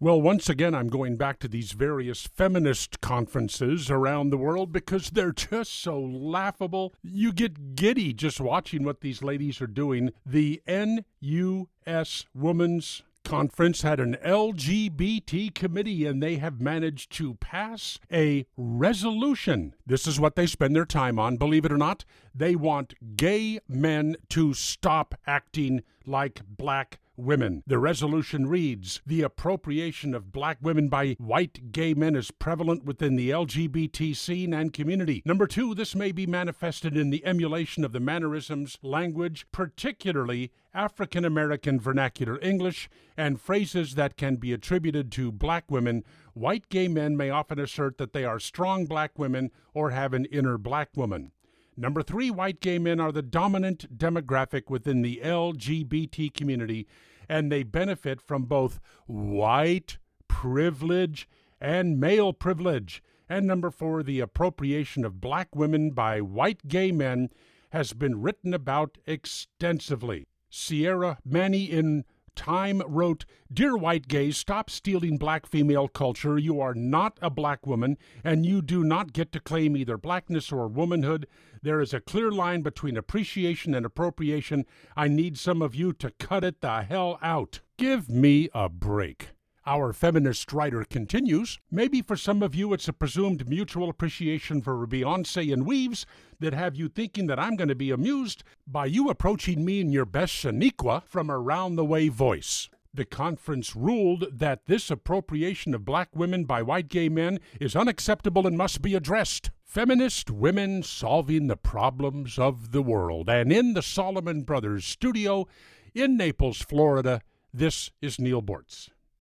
Well, once again, I'm going back to these various feminist conferences around the world because they're just so laughable. You get giddy just watching what these ladies are doing. The NUS Women's Conference had an LGBT committee and they have managed to pass a resolution. This is what they spend their time on, believe it or not. They want gay men to stop acting like black women. The resolution reads The appropriation of black women by white gay men is prevalent within the LGBT scene and community. Number two, this may be manifested in the emulation of the mannerisms, language, particularly African American vernacular English, and phrases that can be attributed to black women. White gay men may often assert that they are strong black women or have an inner black woman. Number three, white gay men are the dominant demographic within the LGBT community, and they benefit from both white privilege and male privilege. And number four, the appropriation of black women by white gay men has been written about extensively. Sierra Mannie in Time wrote, Dear white gays, stop stealing black female culture. You are not a black woman, and you do not get to claim either blackness or womanhood. There is a clear line between appreciation and appropriation. I need some of you to cut it the hell out. Give me a break. Our feminist writer continues Maybe for some of you it's a presumed mutual appreciation for Beyonce and Weaves that have you thinking that I'm going to be amused by you approaching me in your best Shaniqua from around the way voice. The conference ruled that this appropriation of black women by white gay men is unacceptable and must be addressed. Feminist women solving the problems of the world. And in the Solomon Brothers studio in Naples, Florida, this is Neal Boortz.